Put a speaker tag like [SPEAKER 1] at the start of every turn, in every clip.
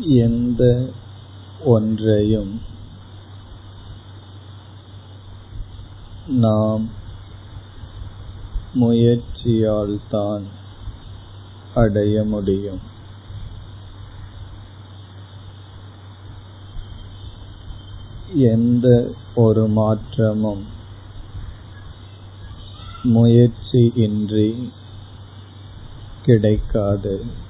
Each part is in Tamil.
[SPEAKER 1] எந்த ஒன்றையும் நாம் முயற்சியால்தான் அடைய முடியும். எந்த ஒரு மாற்றமும் முயற்சியின்றி கிடைக்காது.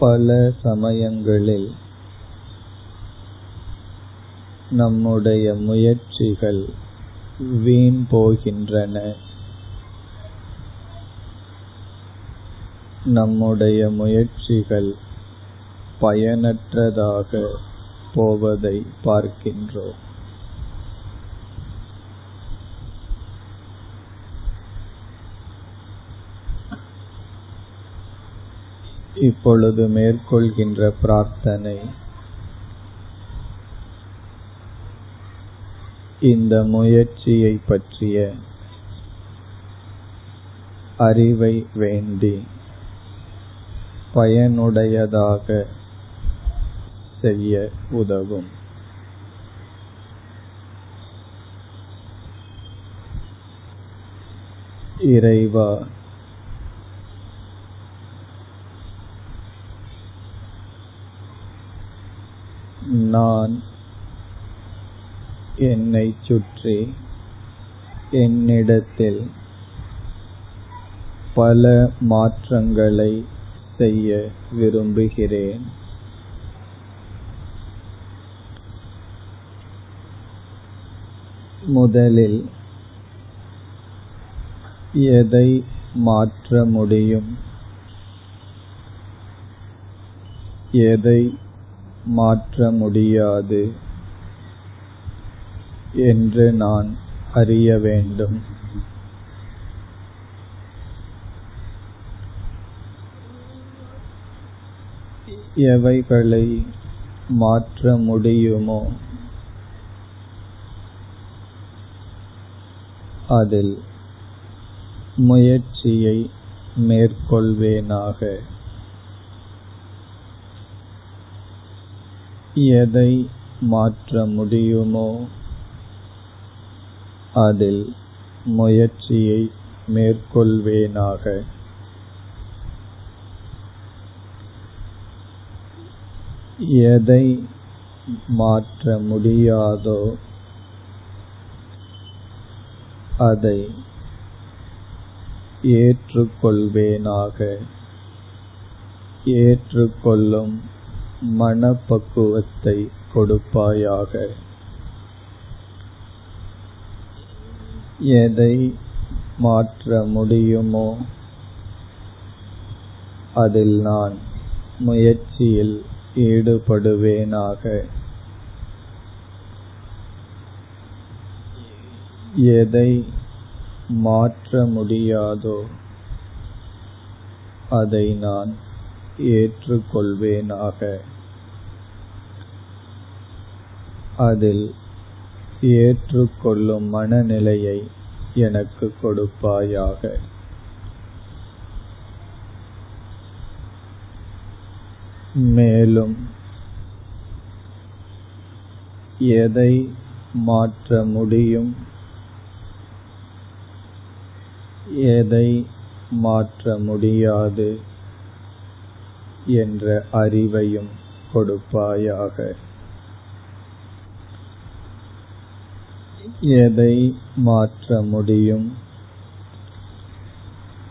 [SPEAKER 1] பல சமயங்களில் நம்முடைய முயற்சிகள் வீண் போகின்றன. நம்முடைய முயற்சிகள் பயனற்றதாக போவதை பார்க்கின்றோம். இப்பொழுது மேற்கொள்கின்ற பிரார்த்தனை. இந்த முயற்சியை பற்றிய அறிவை வேண்டி பயனுடையதாக செய்ய உதவும். இறைவா நான் என்னை சுற்றி என்னிடத்தில் பல மாற்றங்களை செய்ய விரும்புகிறேன். முதலில் எதை மாற்ற முடியும்? எதை மாற்ற முடியாது என்று நான் அறிய வேண்டும். எவைகளை மாற்ற முடியுமோ அதில் முயற்சியை மேற்கொள்வேனாக. எதை மாற்ற முடியுமோ அதில் முயற்சியை மேற்கொள்வேனாக. எதை மாற்ற முடியாதோ அதை ஏற்றுக்கொள்வேனாக. ஏற்றுக்கொள்ளும் மனப்பக்குவத்தை கொடுப்பாயாக. எதை மாற்ற முடியுமோ அதில் நான் முயற்சியில் ஈடுபடுவேனாக. எதை மாற்ற முடியாதோ அதை நான் ஏற்றுக்கொள்வேனாக. அதில் ஏற்றுக்கொள்ளும் மனநிலையை எனக்கு கொடுப்பாயாக. மேலும் எதை மாற்ற முடியும்? எதை மாற்ற முடியாது? என்ற அறிவையும் கொடுப்பாயாக. எதை மாற்ற முடியும்?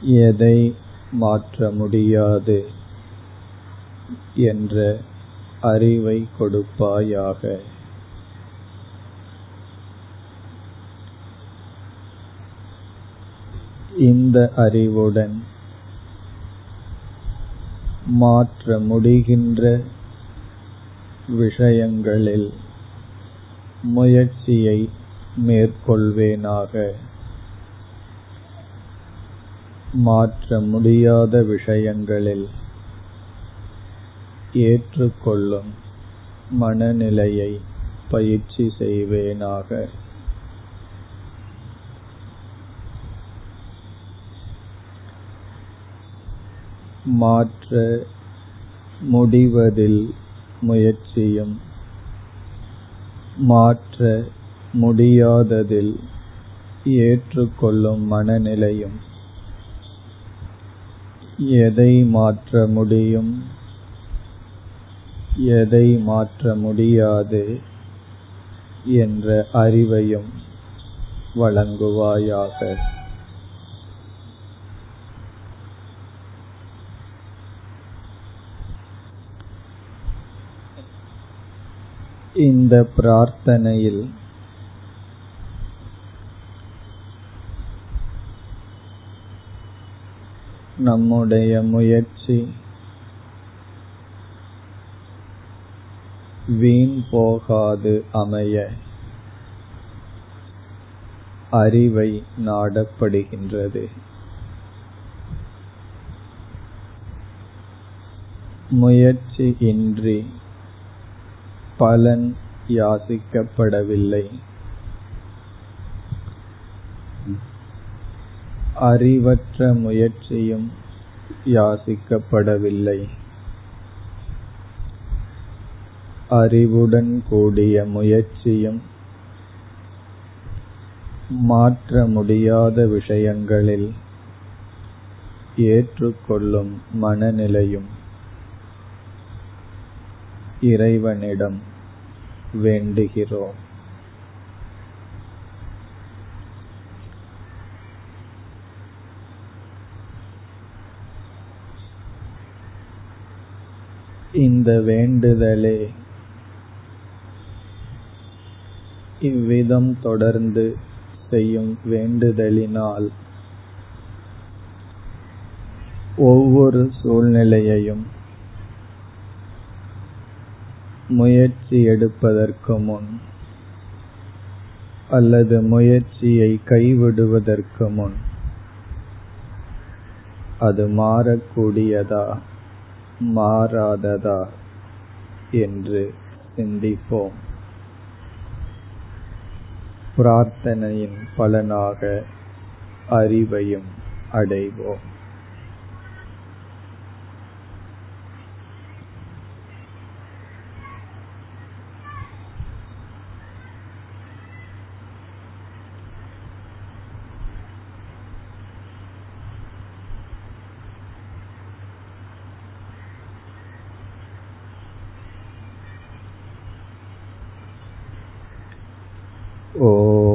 [SPEAKER 1] எதை மாற்ற முடியாது? என்ற அறிவை கொடுப்பாயாக. இந்த அறிவுடன் மாற்ற முடிகின்ற விஷயங்களில் முயற்சியை மேற்கொள்வேனாக. மாற்ற முடியாத விஷயங்களில் ஏற்றுக்கொள்ளும் மனநிலையை பயிற்சி செய்வேனாக. மாற்ற முடிவதில் முயற்சியும். மாற்ற முடியாததில் ஏற்றுக்கொள்ளும் மனநிலையும். எதை மாற்ற முடியும்? எதை மாற்ற முடியாது? என்ற அறிவையும் வழங்குவாயாக. இந்த பிரார்த்தனையில் நம்முடைய முயற்சி வீண் போகாது அமைய அறிவை நாடப்படுகின்றது. முயற்சி இன்றி பலன் யாசிக்கப்படவில்லை. அறிவற்ற முயற்சியும் யாசிக்கப்படவில்லை. அறிவுடன் கூடிய முயற்சியும் மாற்ற முடியாத விஷயங்களில் ஏற்றுக்கொள்ளும் மனநிலையும் இறைவனிடம் வேண்டுகிறோம். இந்த வேண்டுதலே இவ்விதம் தொடர்ந்து செய்யும் வேண்டுதலினால் ஒவ்வொரு சூழ்நிலையையும் முயற்சி எடுப்பதற்கு முன் அல்லது முயற்சியை கைவிடுவதற்கு முன் அது மாறக்கூடியதா மாறாததா என்று சிந்திப்போம். பிரார்த்தனையின் பலனாக அறிவையும் அடைவோம். 哦。